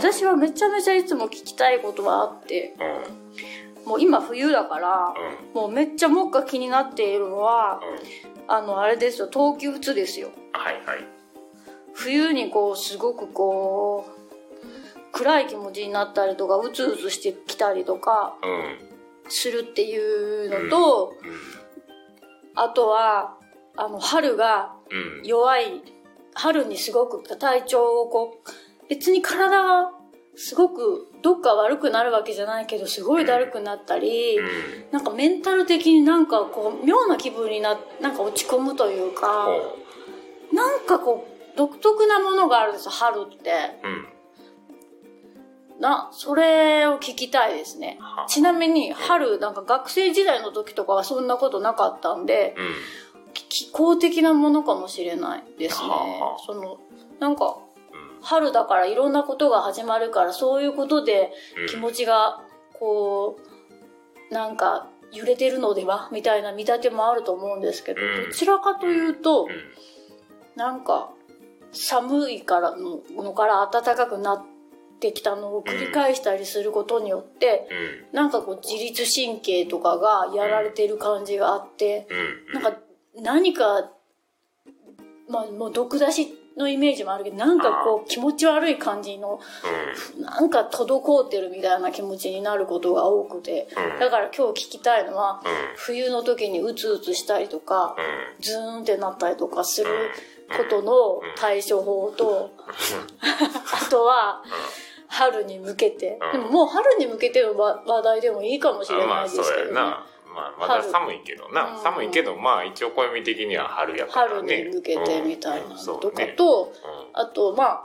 私はめちゃめちゃいつも聞きたいことはあってうん。もう今冬だからうん。もうめっちゃ目下気になっているのはうん。あのあれですよ冬季うつですよ。はいはい。冬にこうすごくこう暗い気持ちになったりとかうつうつしてきたりとかうん。するっていうのと、あとはあの春がうんうん。弱い春にすごく体調をこう別に体がすごくどっか悪くなるわけじゃないけどすごいだるくなったり、うん。なんかメンタル的になんかこう妙な気分にななんか落ち込むというかほう。なんかこう独特なものがあるんですよ春って。うん。なそれを聞きたいですね。はちなみに春なんか学生時代の時とかはそんなことなかったんでうん。気候的なものかもしれないですね。はあ。そのなんかうん春だからいろんなことが始まるからそういうことでうん。気持ちがこうなんか揺れてるのでは？みたいな見立てもあると思うんですけど、うん。どちらかというと、うん。なんか寒いからののから暖かくなってきたのを繰り返したりすることによって、うん。なんかこう自律神経とかがやられてる感じがあって、うん。なんか何か、まあもう毒出しのイメージもあるけど、なんかこう気持ち悪い感じの、なんか滞ってるみたいな気持ちになることが多くて、うん。だから今日聞きたいのは、うん。冬の時にうつうつしたりとか、うん。ズーンってなったりとかすることの対処法と、あとは、春に向けて、うん。でももう春に向けての話話題でもいいかもしれまあないですけどね。そうやなまあまだ寒いけどな。春。寒いけどまあ一応暦的には春やから春ねに向けてみたいなとかねと、うん。あとまあ、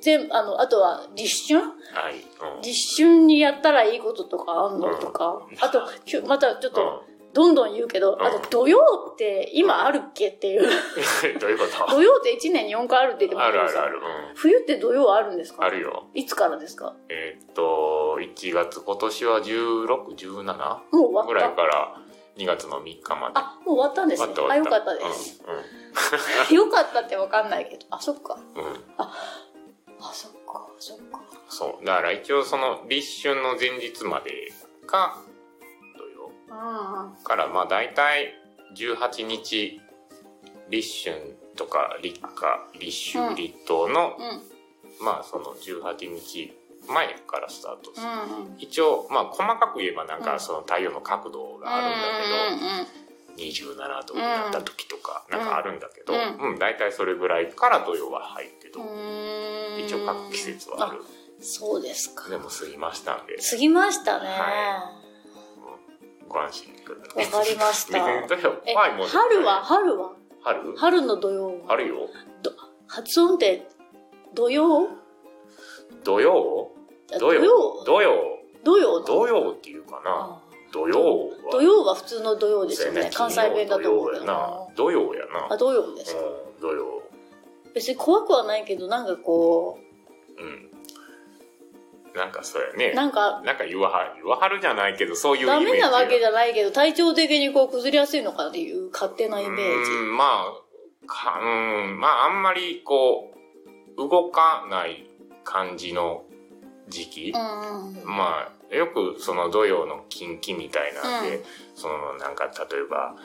全あの、あとは立春？はい。うん。立春にやったらいいこととかあんの？とか、うんあと、またちょっと、うんどんどん言うけど、んあと土曜って今あるっけっていう。どういうこと？土曜って1年に4回あるって言ってまあするあるある、うん、冬って土曜あるんですか？あるよいつからですか？えーっと1月今年は1617もう終わぐらいった。から2月の3日まであ、もう終わったんですね。あ、よかったです。よかったってわかんないけど。あ、そっか。うん、うんうん、あ、そっか、そっか。そうだから一応その立春の前日までが土曜うん。からまあ大体18日立春とか立夏立秋うん。立冬の、うん。まあその18日前からスタートする、うん。一応まあ細かく言えばなんうん。かその太陽の角度があるんだけど、うんうんうん。27度になった時とかなんかあるんだけど、ううん大体それぐらいから土曜は入るけど、うーん一応各季節はある。そうですか。でも過ぎましたんで。過ぎましたね、はご安心ください。わかりました。怖春は？春は？春？春の土曜は？春よ。ど発音って土曜？土曜？あ土曜。土曜？土曜。の？土曜っていうかな。あ土曜は。土曜は普通の土曜ですよね。関西弁だと思う土曜やな。あ土曜ですか？うん土曜。別に怖くはないけどなんかこうんなんかそうやね。うなんかなんか言わはる言わはるじゃないけどそういうダジメなわけじゃゃないけど体調的にこう崩れやすいのかっていう勝手なイメージ。うんまあかうんまああんまりこう動かない感じの時期、うんうん。まあよくその土曜の近畿みたいなんで、うん。そのなんか例えば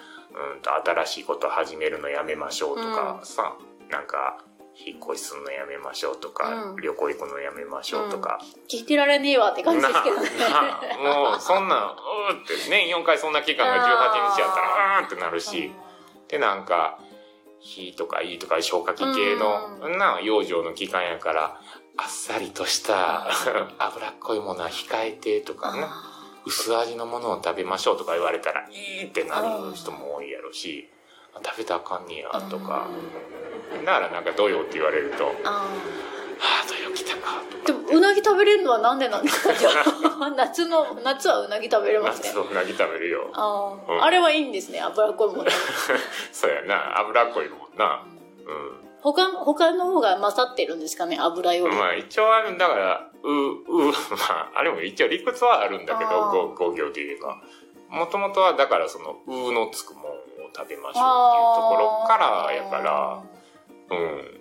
うんと新しいこと始めるのやめましょうとか、うん。さなんか引っ越しするのやめましょうとか、うん。旅行行くのやめましょうとか、聞いてられねえわって感じですけどね。もうそんなんうーって年4回そんな期間が18日やったらうーんってなるし、でなんか火とかいとか消化器系の、うな養生の期間やからあっさりとした 脂っこいものは控えてとかなあ薄味のものを食べましょうとか言われたらいいってなる人も多いやろし。あ食べたらあかんねやとか。だからなんか土曜って言われるとー。あああ土曜来たかとーでもうなぎ食べれるのはなんでなんですか夏の夏はうなぎ食べれますね。夏うなぎ食べるよ。あー、うん。あれはいいんですね脂っこいもの。そうやな。脂っこいもんな。うん。他他の方が勝ってるんですかね油より、まあ一応あるだからうう まああれも一応理屈はあるんだけどあー。ご工業で言えば。もともとはだからその「う」のつくを食べましょうっていうところからやからうん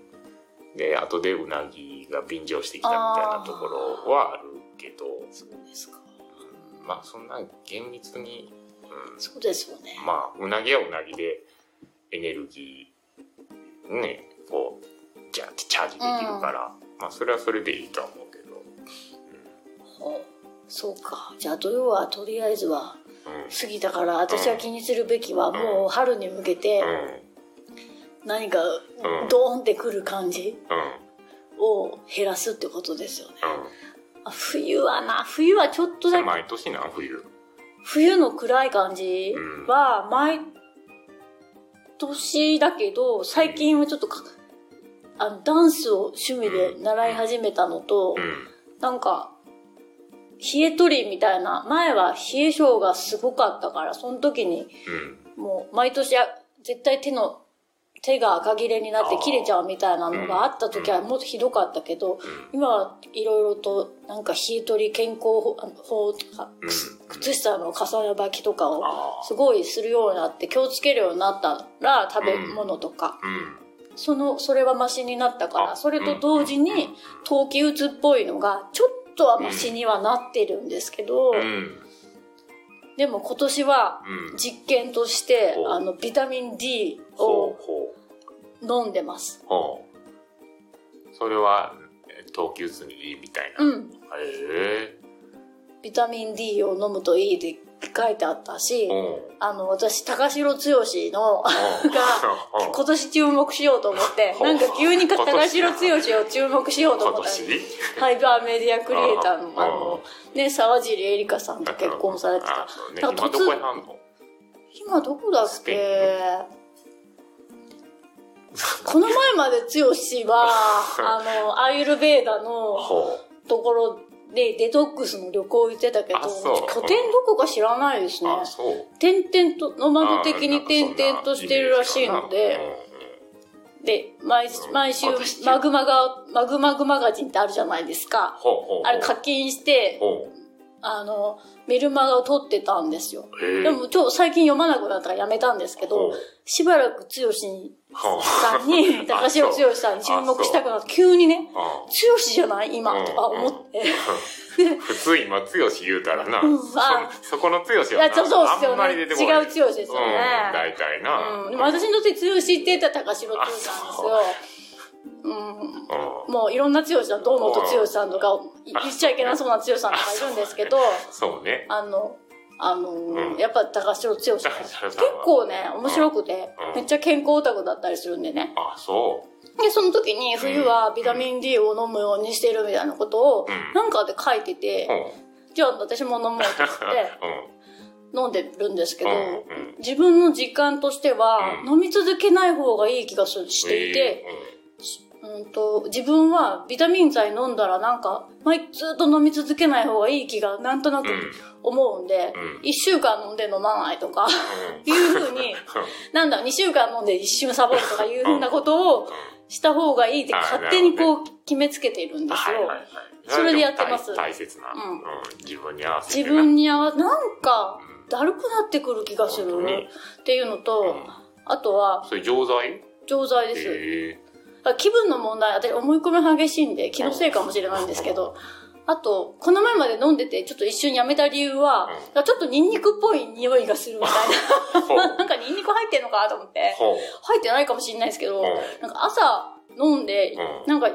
で、後でうなぎが便乗してきたみたいなところはあるけど、そうですか。うんまあそんな厳密に、うん、そうですよね。まあうなぎはうなぎでエネルギー、ね、こう、じゃってチャージできるから、まあそれはそれでいいとは思うけど、ほうそうか。じゃあ土曜はとりあえずはうん。過ぎたから、私は気にするべきはもう春に向けてうん。何かうんドーンってくる感じうん。を減らすってことですよね。うん。あ冬はな、冬はちょっとだけ、毎年な、冬。冬の暗い感じは毎年だけど、最近はちょっとか、あの、ダンスを趣味で習い始めたのと、うん。なんか、冷え取りみたいな、前は冷え性がすごかったから、その時にうん。もう毎年あ絶対手の、手が赤切れになって切れちゃうみたいなのがあった時はもっとひどかったけど、今はいろいろとなんか冷え取り健康法とか、うん。靴下の重ね履きとかをあすごいするようになって気をつけるようになったら食べ物とか。その、それはマシになったから、あそれと同時に、冬季うつっぽいのが、ちょっとはマシにはなってるんですけど、うん。でも今年はうん。実験として、あの、ビタミン D を。飲んでます。それは、え冬季うつにいいみたいな。へうん。え。ビタミン D を飲むといいって書いてあったしう、ん。あの、私、高城剛の、が、うん。今年注目しようと思って、なんか急に高城剛を注目しようと今思った年？ハイパーメディアクリエイターの、ああの、ね、沢尻エリカさんと結婚されてた。今どこへはんの？今どこだっけ？この前まで剛は、あの、アイルベーダのほところでデトックスの旅行行ってたけど、拠点どこか知らないですう。ね。点々と、ノマド的に点々としてるらしいので、で、毎毎週私、マグマが、マグマグマガジンってあるじゃないですか。あれ課金して、ほあの、メルマガを取ってたんですよ。でも、ちょ、最近読まなくなったからやめたんですけほどう、しばらく剛に。さんに、高城剛さんに注目したくなって、急にね、あ剛じゃない今、とか思って。普通今、剛言うたらな、うんそあそこの剛はなそうそうっすよあんまね。違う。剛ですよね。うん、大体な。私にとって剛って言ったら高城剛さんですあよ。うん。うんもういろんな剛さん、堂本剛さんとか、言っちゃいけなそうな剛さんとかいるんですけど、そうね。あの、あのーうんやっぱ高城剛さん。高結構ね、面白くてうん、めっちゃ健康オタクだったりするんでね。あ、そで、その時に冬はビタミン D を飲むようにしてるみたいなことをうん、なんかで書いてう。てう、ん。じゃあ私も飲もうと思ってうん。飲んでるんですけど自分の実感としては、うん飲み続けない方がいい気がしていて、うんと、自分はビタミン剤飲んだらなんか、毎ずっと飲み続けない方がいい気がなんとなくうん。思うんでうん、一週間飲んで飲まないとか、うん。いうふうに、なんだ、二週間飲んで一瞬サボるとかいうふうなことをした方がいいって勝手にこう決めつけているんですよ。それでやってます。大大切な。うん。うん。自分に合わせてな。自分に合わ、なんかうん、だるくなってくる気がするっていうのと、うん。あとは、それ錠剤？錠剤です。気分の問題、私思い込み激しいんで、気のせいかもしれないんですけど、あと、この前まで飲んでて、ちょっと一瞬やめた理由は、ちょっとニンニクっぽい匂いがするみたいな。なんかニンニク入ってんのかと思って。入ってないかもしれないですけど、うんなんか朝飲んで、うんなんか、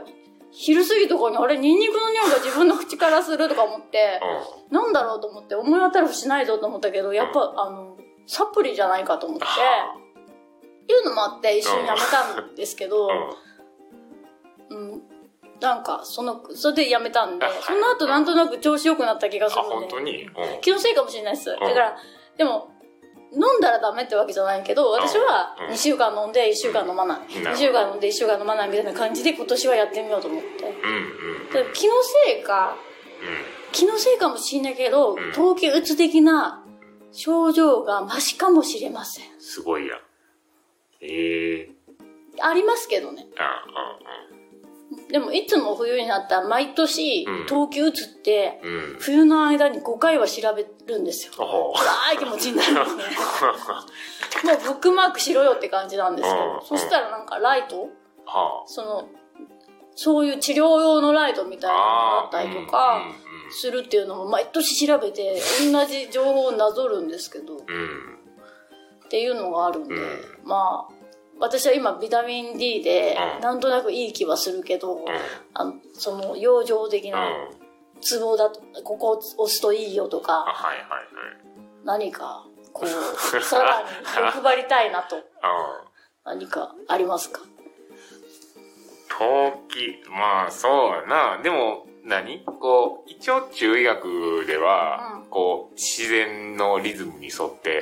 昼過ぎとかに、あれ、ニンニクの匂いが自分の口からするとか思って、うなんだろうと思って、思い当たるふしないぞと思ったけど、やっぱ、あの、サプリじゃないかと思って、いうのもあって一瞬やめたんですけど、ん。うん。うん、なんか、その、それでやめたんでその後なんとなく調子良くなった気がすあ、るんで、本当に？うん。気のせいかもしれないです。だから、でも、飲んだらダメってわけじゃないけど、私はうん2週間飲んで1週間飲まない。ん2週間飲んで1週間飲まないみたいな感じで今年はやってみようと思って。気のせいか、気のせいかもしれないけど、ん冬季うつ的な症状がマシかもしれません。うん。すごいやん。ええ。ありますけどね。あ、でもいつも冬になったら毎年うん。冬季うつって。冬の間に5回は調べるんですよ。辛い気持ちになるね。もうブックマークしろよって感じなんですけうん。ど、そしたらなんかライト、はその、そういう治療用のライトみたいなのがあったりとか、するっていうのも毎年調べて、同じ情報をなぞるんですけど、っうん。ていうのがあるんで、うん。まあ、私は今ビタミン D でうん。なんとなくいい気はするけど、うん。あのその養生的なうん。ツボだと、ここを押すといいよとあか、はいはいはい。何か、こう、空に欲張りたいなと、うん。何かありますか？陶器まあそうやな。でも何？こう一応中医学では、うん。こう自然のリズムに沿って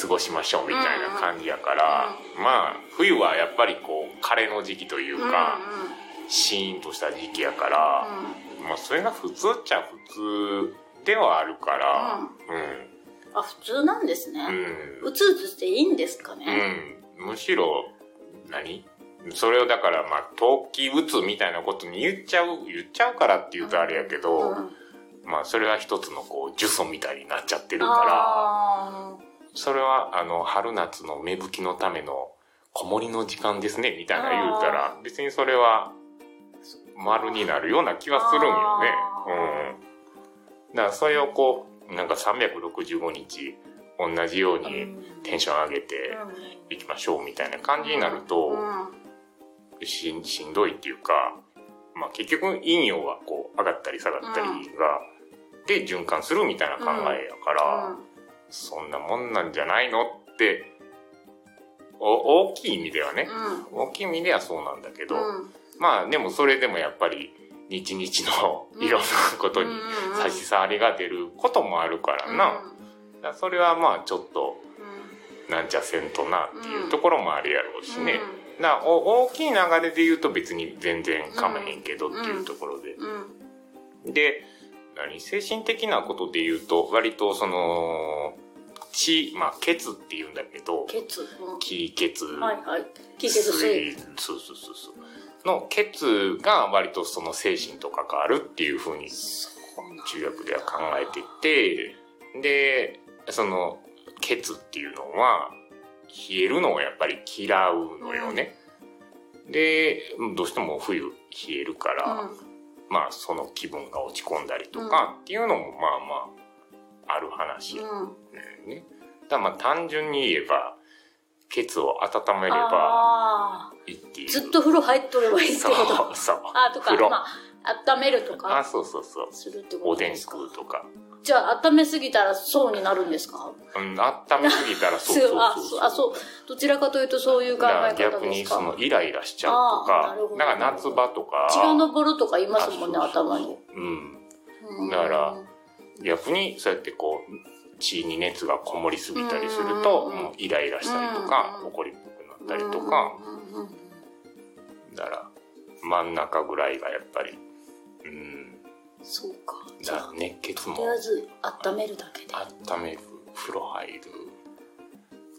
過ごしましょうみたいな感じやから、まあ冬はやっぱりこう枯れの時期というか、シーンとした時期やから、まあそれが普通っちゃ普通ではあるからあ、普通なんですね。うん、うつうつしていいんですかうね。ん、むしろ何？それをだからまあ陶器打つみたいなことに言っちゃう言っちゃうからって言うとあれやけど、うんまあそれは一つのこう呪詛みたいになっちゃってるかあらそれはあの春夏の芽吹きのための子守の時間ですねみたいな言うたら別にそれは丸になるような気はするんよね。うん。だからそれをこうなんか365日同じようーにうん。テンション上げていきましょうみたいな感じになると、しんどいっていうか、まあ結局陰陽はこう上がったり下がったりが、で循環するみたいな考えやから、そんなもんなんじゃないのって、お大きい意味ではね、大きい意味ではそうなんだけど、まあでもそれでもやっぱり日々のいろんなことに差し障りが出ることもあるからな。だからそれはまあちょっとなんちゃせんとなっていうところもあるやろうしね。だ大きい流れで言うと別に全然かまへんけどっていうところで。で、何精神的なことで言うと割とその血、まあ血って言うんだけど、血。うん気血、はいはい。気血水。そうそうそうそう。の血が割とその精神と関わるっていうふうに中学では考えてて、で、その、ケツっていうのは、冷えるのをやっぱり嫌うのよね。で、どうしても冬冷えるから、まあその気分が落ち込んだりとかっていうのもまあまあある話やうんうんね。だまあ単純に言えば、ケツを温めればあいいっていう。ーずっと風呂入っとればいいってそうこと。そう。あとかまあ、温めるとあ、かそうそうそう。するってこおでんとですか食うとか。じゃあ、温めすぎたらそうになるんですか？うん、温めすぎたらそうそうそう あ、そう、あ、そう。どちらかというとそういう考え方逆ですか？にそのイライラしちゃうとかなるほどだから夏場とか血が昇るとか言いますもんね、あそうそう頭に。うんうんだから逆にそうやってこう血に熱がこもりすぎたりすると、うんもうイライラしたりとか、うん怒りっぽくなったりとか、だから真ん中ぐらいがやっぱりうんそうか。じゃあ、熱血もとりあえず温めるだけで。温める風呂入る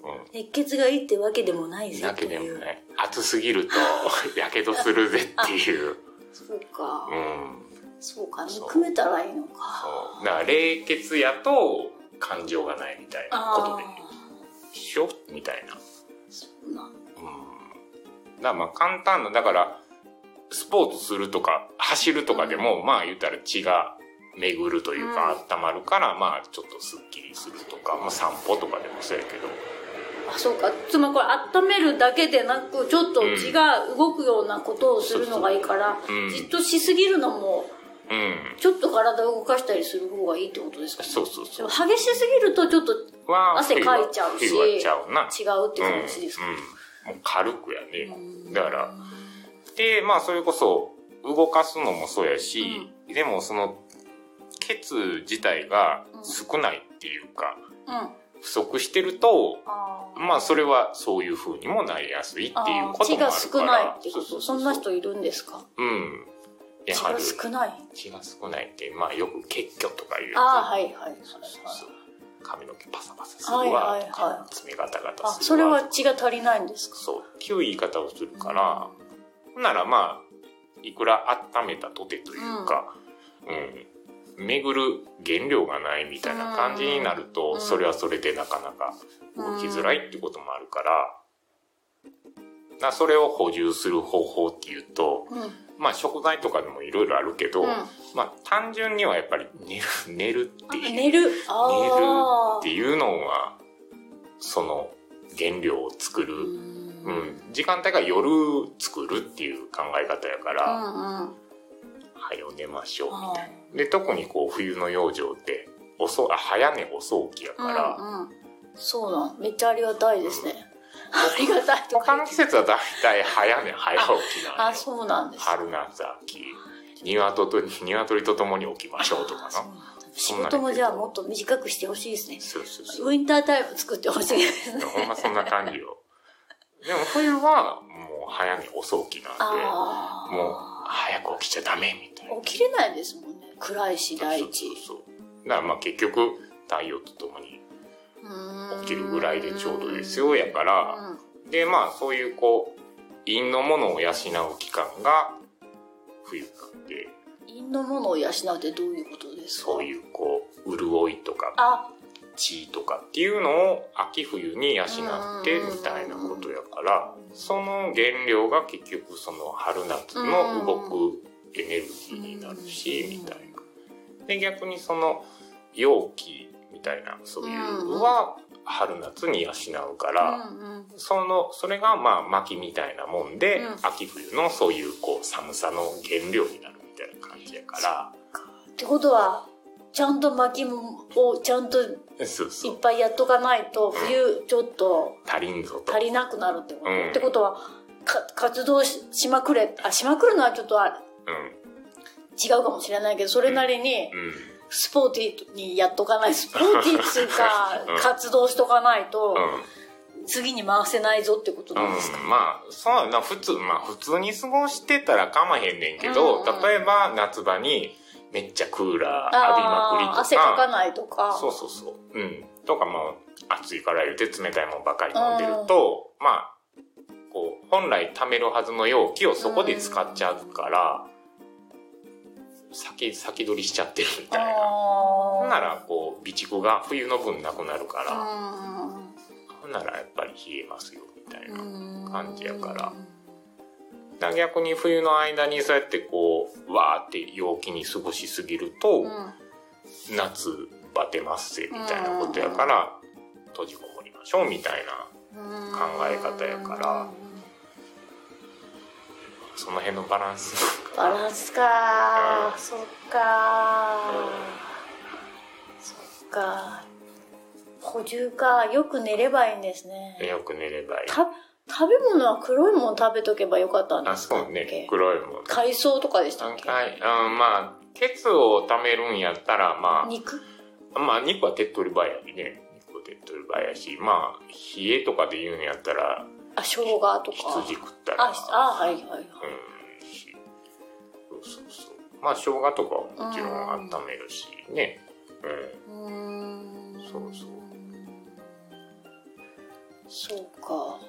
うん熱血がいいってわけでもないぜだけ。でもね暑すぎると やけどするぜっていうそうか。うんそうか。そう憎めたらいいのか。そうだから冷血やと感情がないみたいなことあで一緒みたいな。あ、そうなんうん。だまあ簡単な、だから、スポーツするとか、走るとかでも、まあ言ったら血が巡るというか、温まるから、まあちょっとスッキリするとか、まあ散歩とかでもそうやけど、あそうか。つまりこれ温めるだけでなくちょっと血が動くようなことをするのがいいから、うん。じっとしすぎるのもうん。ちょっと体を動かしたりする方がいいってことですか？ねそうそうそう。でも激しすぎるとちょっとは汗かいちゃうし。違うって感じですか、うん。うんもう軽くやね。うんだから、で、まあそれこそ動かすのもそうやし、でもその、血自体が少ないっていうか、うん不足してると、まあそれはそういう風にもなりやすいっていうこともあるから。血が少ないってこうううとそんな人いるんですか？うん。血がやはり少ない。血が少ないって、まあよく血虚とかいう。ああはいはいはい。そうそうそう。髪の毛パサパサするわ、はいはいはい。爪ガタガタあするわ。それは血が足りないんですか？そう、っていう言い方をするから、ほんならまあ、いくら温めたとてというか、うん、巡る原料がないみたいな感じになると、うん。それはそれでなかなか動きづらいってこともあるから、だそれを補充する方法っていうと、うん。まあ食材とかでもいろいろあるけど、うん。まあ単純にはやっぱり寝る、寝るっていう。寝る？ああっていうのが、その原料を作る、ううん。ん、時間帯が夜作るっていう考え方やかうら、んうん早寝ましょう。みあたいな。で、特にこう冬の養生って、遅、あ、早寝遅起きやーから、うんうん。そうなんめっちゃありがたいですねありがたいとか他の季節はだいたい早寝早起きなんよあそうなんです春夏秋。鶏と、鶏と共に起きましょうとかな。仕事もじゃあもっと短くしてほしいですねそうそうそう。ウィンタータイム作ってほしいですねほんまそんな感じよ。でも冬はもう早寝遅起きなんで、あもう早く起きちゃダメみたいな。あ起きれないですもんね暗いし第一そうそうそう。だからまあ結局太陽とともに起きるぐらいでちょうどですよやから、でまあそういうこう陰のものを養う期間が冬なんで、陰のものを養うってどういうことですか？そういうこう潤いとかあ。地とかっていうのを秋冬に養ってみたいなことやから。その原料が結局その春夏の動くエネルギーになるしみたいな。で逆にその容器みたいなそういうのは春夏に養うからうんうん。そのそれがまあ薪みたいなもんでうん。秋冬のそういうこう寒さの原料になるみたいな感じやから。ってことはちゃんと薪をちゃんといっぱいやっとかないと冬ちょっと足りんぞと。足りなくなるってこと、うん。ってことはか活動ししまくれあしまくるのはちょっとあうん。違うかもしれないけどそれなりにうんスポーティーにやっとかないスポーティーっていうか うん。活動しとかないとうん。次に回せないぞってことなんですか、うん、まあそうやな普通まあ普通に過ごしてたらかまへんねんけど、うんうん例えば夏場にめっちゃクーラー浴びあまくりとか。あ汗かかないとか。そうそうそう。うん。とかまあ暑いから言うて冷たいもんばかり飲んでると、まあこう本来貯めるはずの容器をそこで使っちゃうから、先先取りしちゃってるみたいな。あほんならこう備蓄が冬の分なくなるから、あほんならやっぱり冷えますよみたいな。うん。感じやから。だから逆に冬の間にそうやってこうわーって陽気に過ごしすぎると、うん。夏バテますせみたいなことやから、閉じこもりましょうみたいな考え方やからその辺のバランス。バランスか。うんそっか。そっか。補充か。よく寝ればいいんですね。よく寝ればいい。た食べ物は黒いもの食べとけばよかったんあですかそうね。黒いもん。海藻とかでしたっけ？はい、うん、まあケツを貯めるんやったらま肉？あまあ肉は手っ取り早いね。肉は手っ取り早いしまあ冷えとかで言うんやったらあ生姜とか。羊食ったらああはいはいはい。うんしそうそうそう。まあ生姜とかはもちろん温めるしね。うん。うーん。そうそう。そうか。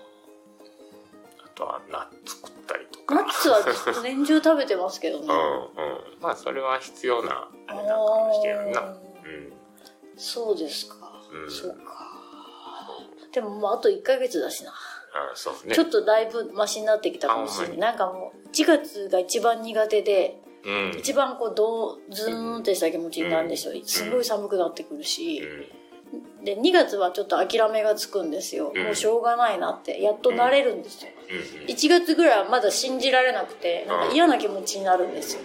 あとはナッツ食ったりとか。ナッツは年中食べてますけどね。うんうん。まあそれは必要なあれなのかもしれないな。うん。そうですか、うん。そうか。でももうあと1ヶ月だしな、ね。ちょっとだいぶマシになってきたかもしれない。あほんなんかもう1月が一番苦手でうん。一番こうどうズーンってした気持ちになるんですよ、すごい寒くなってくるし、うん。で2月はちょっと諦めがつくんですよ、うん。もうしょうがないなって。やっと慣れるんですよ、うん。うん。1月ぐらいはまだ信じられなくてなんか嫌な気持ちになるんですよ。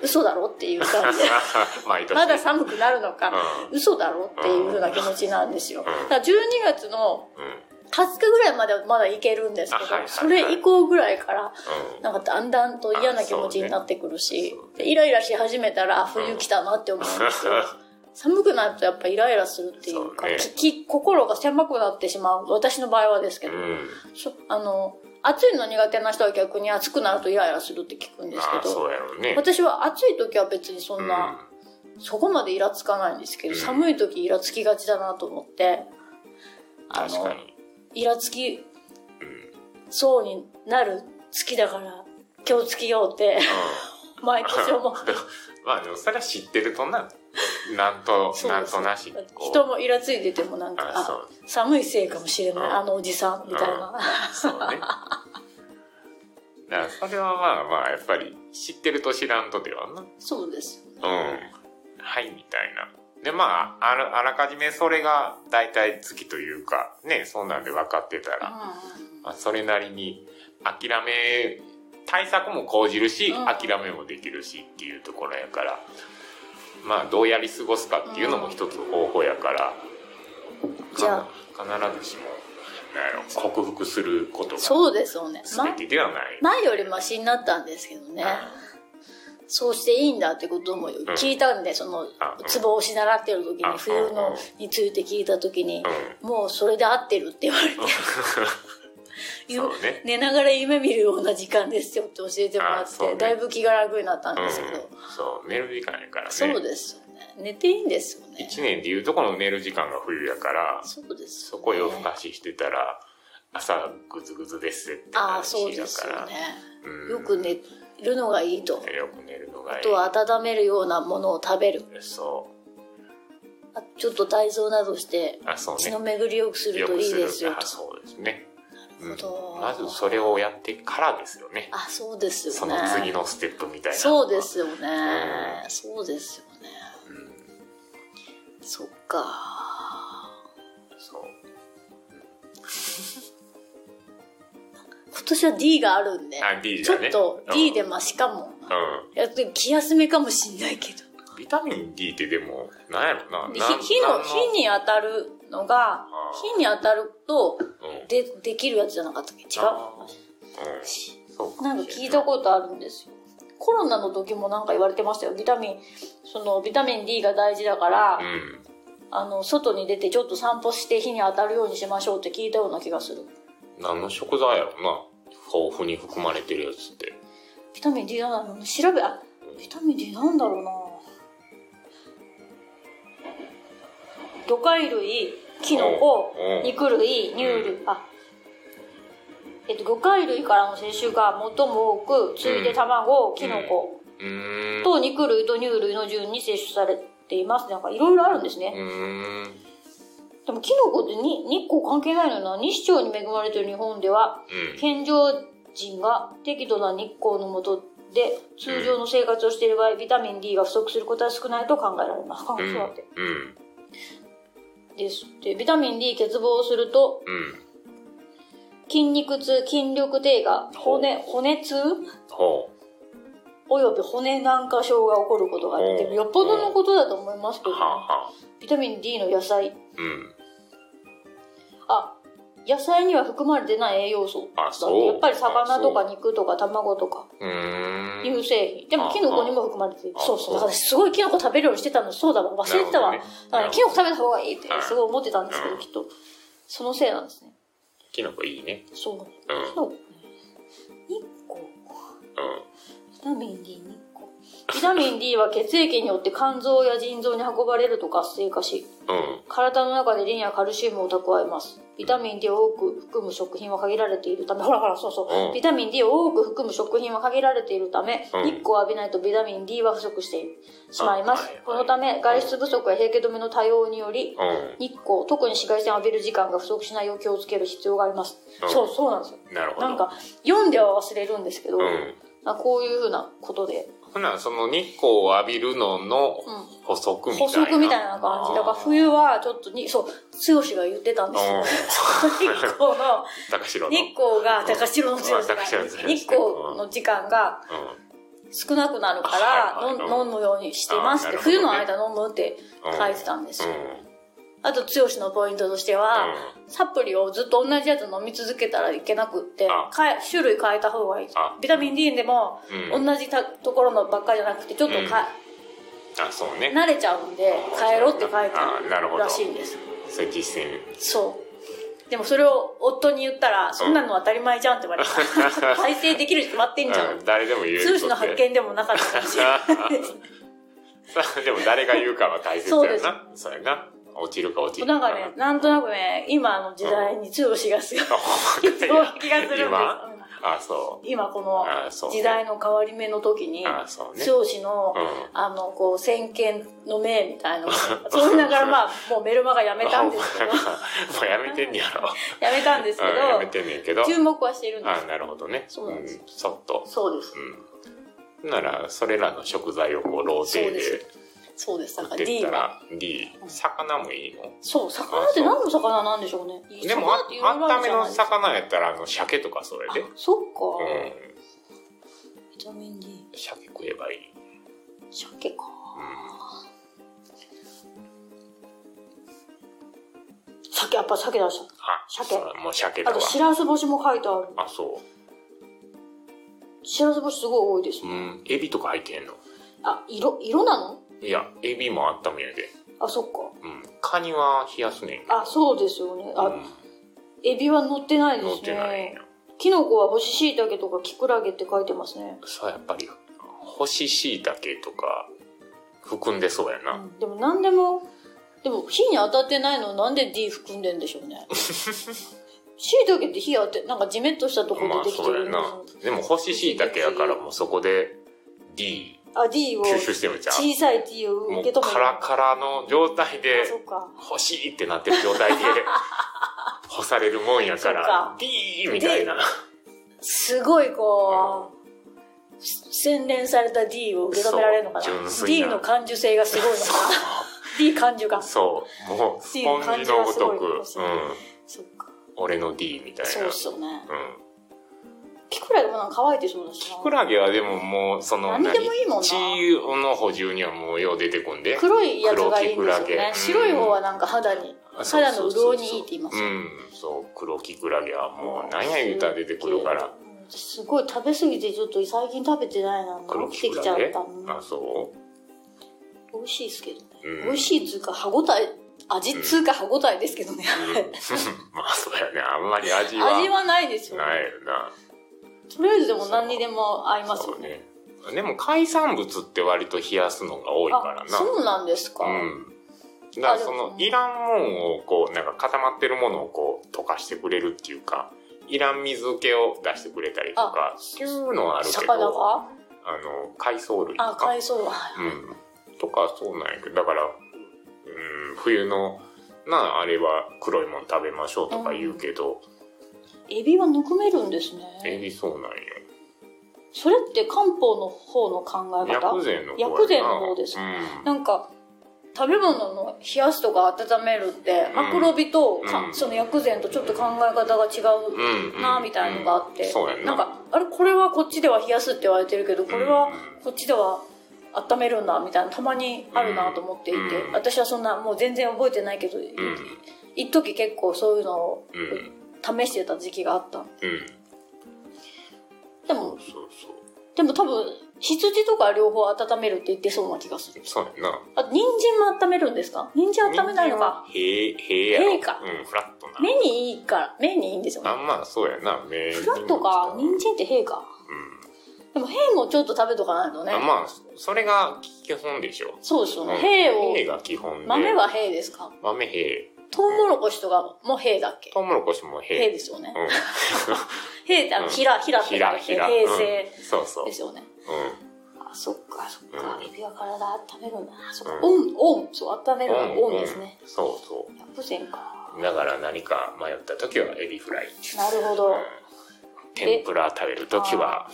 嘘だろっていう感じで。まだ寒くなるのか、う嘘だろっていうふうな気持ちなんですよ。だから12月のうんうん20日ぐらいまではまだいけるんですけど、あはいはいはい。それ以降ぐらいから、うん。なんかだんだんと嫌な気持ちになってくるし、でイライラし始めたら冬来たなって思うんですよ。寒くなるとやっぱイライラするっていうか、そうね心が狭くなってしまう。私の場合はですけど、うん。そあの、暑いの苦手な人は逆に暑くなるとイライラするって聞くんですあけど、ね。私は暑い時は別にそんな、そこまでイラつかないんですけど、うん。寒い時イラつきがちだなと思って、あの確か、にイラつきそうになる月だから気をつけようって、毎年思う。まあでもそれは知ってるとななんと、なんとなし人もイラついててもなんか、寒いせいかもしれない、うんあのおじさん、みたいな。そうね。だからそれはまあまあ、やっぱり知ってると知らんとではな。そうですようん。ね。はい、みたいな。で、まあ、あらあらかじめそれが大体月というか、ね、そんなんで分かってたら、まあ、それなりに諦め、対策も講じるし、うん諦めもできるしっていうところやから、まあ、どうやり過ごすかっていうのも一つ方法やから、じゃか必ずしも、克服することがそうですよね。ま全てではない。前よりマシになったんですけどね。そうしていいんだってことも聞いたんで、そのあうん、ツボをし習ってる時あに、冬のについて聞いた時に、うもうそれで合ってるって言われて、そうね。寝ながら夢見るような時間ですよって教えてもらって、あそうねだいぶ気が楽になったんうんですけど、そう、寝る時間やからね。そうですよね。寝ていいんですよね。一年でいうとこの寝る時間が冬やから、そうですよね。そこ夜更かししてたら、朝グズグズですってああ、そう話やから。ですよね。うんよく寝るのがいいと。よく寝るのがいい。あとは温めるようなものを食べる。そあちょっと体操などしてう。あ、そうね。血の巡りを良くするといいですよと。あそうですね。うんまずそれをやってからですよね。あ、そうですよね。その次のステップみたいな。そうで。すよね。うんそうですよね。うん。そっか。そう。今年は D があるんで、あ、D ちじゃね。ょっとうん D でマシかも。うん。気休めかもしんないけど。ビタミン D ってでも、なんやろな。火火の、火に当たるのが、あ火に当たると、うん。で、できるやつじゃなかったっけ？違あううん。なんか聞いたことあるんですよ。コロナの時もなんか言われてましたよ。ビタミン、そのビタミン D が大事だから、うん。あの、外に出てちょっと散歩して火に当たるようにしましょうって聞いたような気がする。何の食材やろな。豊富に含まれてるやつって。ビタミン D なんだろう調べ、あ、ビタミン D なんだろうな魚介類、キノコうん、肉類、乳類、あ、えっと、魚介類からの摂取が最も多く、次いで卵、キノコうーん。と肉類と乳類の順に摂取されています。なんかいろいろあるんですね。うーん。でもキノコってに日光関係ないのよな。日照に恵まれている日本では、うん。健常人が適度な日光の下で通常の生活をしている場合、ビタミン D が不足することは少ないと考えられます。あ、そううん。だって。うん。ですって。ビタミン D 欠乏をすると、うん。筋肉痛、筋力低下、骨、骨痛？ほおよび骨軟化症が起こることがあって、よっぽどのことだと思いますけう。ど、はあはあ。ビタミン D の野菜。うん。あ、野菜には含まれてない栄養素。あそうやっぱり魚とかあ肉とか卵とか。乳製品。でもあキノコにも含まれてる。あそうそう。だからすごいキノコ食べるようにしてたの。そうだわ。忘れてたわ。ねだからキノコ食べた方がいいってうんすごい思ってたんですけど、うんきっと。そのせいなんですね。キノコいいね。そう。うん。キノコタミン D は血液によって肝臓や腎臓に運ばれると活性化し、うん。体の中でリンやカルシウムを蓄えます。ビタミン D を多く含む食品は限られているため、ほらほら、そうそう。うんビタミン D を多く含む食品は限られているため、うん日光を浴びないとビタミン D は不足してしまいます。あはいはいこのため、外出不足や日焼け止めの多用により、うん。日光、特に紫外線を浴びる時間が不足しないよう気をつける必要があります。うんそう、そうなんですよ。なるほど。なんか、読んでは忘れるんですけど、うん。まあこういうふうなことで、ほな、その日光を浴びるののうん補足みたい補な。足みたいな感じ。だから冬はちょっとに、そう、剛が言ってたんですよ。うん 日光の。日光が、高城の剛日光の時間がうん。少なくなるから、飲飲むようにしてますって、冬の間飲むって書いてたんですよ。うん。あと、剛のポイントとしては、サプリをずっと同じやつ飲み続けたらいけなくって種類変えた方がいいあ。ビタミン D でも、うん同じたところのばっかりじゃなくて、ちょっとか、うんあ、そうね。慣れちゃうんで、変えろって書いてあるらしいんです。それ実践。そう。でもそれを夫に言ったら、そんなの当たり前じゃんって言われた。体制できるに決まってんじゃうんん。誰でも言えることで。通詞の発見でもなかったかもしれない でも誰が言うかは大切やな。そうやな。落ちるか落ちるか。なんかね、なんとなくね、今の時代に通詞がすごいあ、必要な気がするんです。今？あそう。今この時代の変わり目の時にあそうね。少子の、うん。あのこう先見の明みたいな そう言いながらまあもうメルマガやめたんですけど。もうやめてんねやろ。やめたんですけうんやめどてんねんけど。注目はしているんです。あなるほどね。そうなんです。ん、そっと。そうです。うん。ならそれらの食材をこうローテでそうです。だから食って D は D 魚もいいの？そう魚って何の魚なんでしょうね。でもあああっための魚やったらあの鮭とかそれで。あそっか、うん。ビタミン D 鮭食えばいい。鮭か。鮭やっぱ鮭出した。あ鮭。もう鮭あとしらす干しも書いてある。あそしらす干しすごい多いですううん。エビとか入ってんの？あ色色なの？いやエビも温めるで。あそっか。うん。カニは冷やすねんあそうですよね。あ、うん。エビは乗ってないで乗っすねてないんやキノコは干し椎茸とかキクラゲって書いてますね、そうやっぱり干し椎茸とか含んでそうやな、うん。でも何でもでも火に当たってないのなんで D 含んでんでしょうね。椎茸って火当てなんかジメッとしたとこでできてそうやなるんですよ。でも干し椎茸やからもうそこで D あ D を吸収してるじゃん。小さい D をも受け止める。うカラカラの状態で欲しいってなってる状態で 干されるもんやから D みたいな。すごいこう、洗練された D を受け止められるのかな。そう純粋 D なの感受性がすごいのかな。D 感受がそう。もうスポンジのごとく、うん、そっか。俺の D みたいな。そうっすよね。うんキクラゲもなんか乾いてそうだしなキクラゲはでももうその何でもいいもんな。血の補充にはもうよう出てくんで。黒いやつがいいんですよね。白い方はなんか肌に肌の潤いにいいって言いますようん。そう黒キクラゲはもう何や言うたら出てくるから。うん。すごい食べ過ぎてちょっと最近食べてないな。黒飽きてきちゃったうんあそ美味しいですけどね、うん美味しいっつうか歯ごたえ味っつうか歯ごたえですけどね、まあそうやね。あんまり味は。味はないですよないよなとりあえずでも何にでも合いますよね。ね。でも海産物って割と冷やすのが多いからな。あそうなんですか、うん。だからそのいらんもんをこうなんか固まってるものをこう溶かしてくれるっていうかいらん水気を出してくれたりとかっていうのはあるけどあの海藻類とあか海藻はうん。とかそうなんやけどだから、うん、冬のなあれは黒いもん食べましょうとか言うけど、エビはぬくめるんですね。エビそうなんや。それって漢方の方の考え方？薬膳の方薬膳の方です。うん。なんか食べ物の冷やすとか温めるって、うん。マクロビとか、うん。その薬膳とちょっと考え方が違ううん。なみたいのがあって、そうやんな。なんかあれこれはこっちでは冷やすって言われてるけどこれはこっちでは温めるんだみたいなたまにあるなと思っていて、うん。私はそんなもう全然覚えてないけど、うん。一時結構そういうのをうん試してた時期があったうん。でもそうそう。でも多分羊とか両方温めるって言ってそうな気がする。そうやな。あと人参も温めるんですか？人参温めないのか。へえへえやろ。へえか。うんフラットな。目にいいから。目にいいんですよねあまあそうやな。目フラットか。人参って兵か。うでも兵もちょっと食べとかないとね。んあまあそれが基本でしょ。そうですよね。うん。兵を。兵が基本で。豆は兵ですか？豆兵トウモロコシとかも兵だっけ？トウモロコシも兵兵ですよね。うん。兵ってあのうんひらひらって平成うん。そうそう。ですよね。うあそっかそっか。うん。エビは体温めるんだな。そっか。うん。オンオンそう温めるのオンですね。うんそう。そ薬膳か。うだから何か迷った時はエビフライ。なるほど。うん。天ぷら食べる時は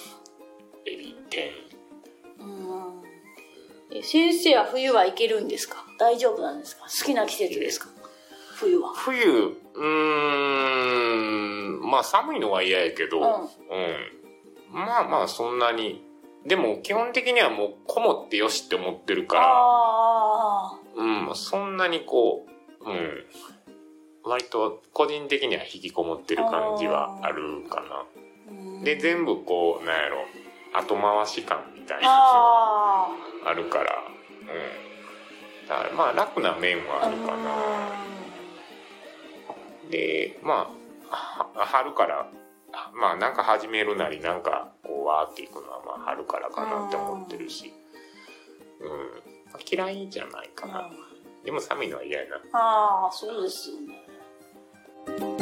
エビ天。うん。え先生は冬はいけるんですか？大丈夫なんですか？好きな季節ですか？冬は。冬。うーん。まあ寒いのは嫌やけど、うん。うん。まあまあそんなに。でも基本的にはもうこもってよしって思ってるから。あうん。そんなにこううん。割と個人的には引きこもってる感じはあるかな。で全部こうなんやろ。後回し感みたいなのがああるから。うん。だからまあ楽な面はああるかなでまあは春からまあなんか始めるなりなんかこうわーっていくのはまあ春からかなって思ってるし。うん、まあ嫌いじゃないかな。でも寒いのは嫌やな。ああそうですよね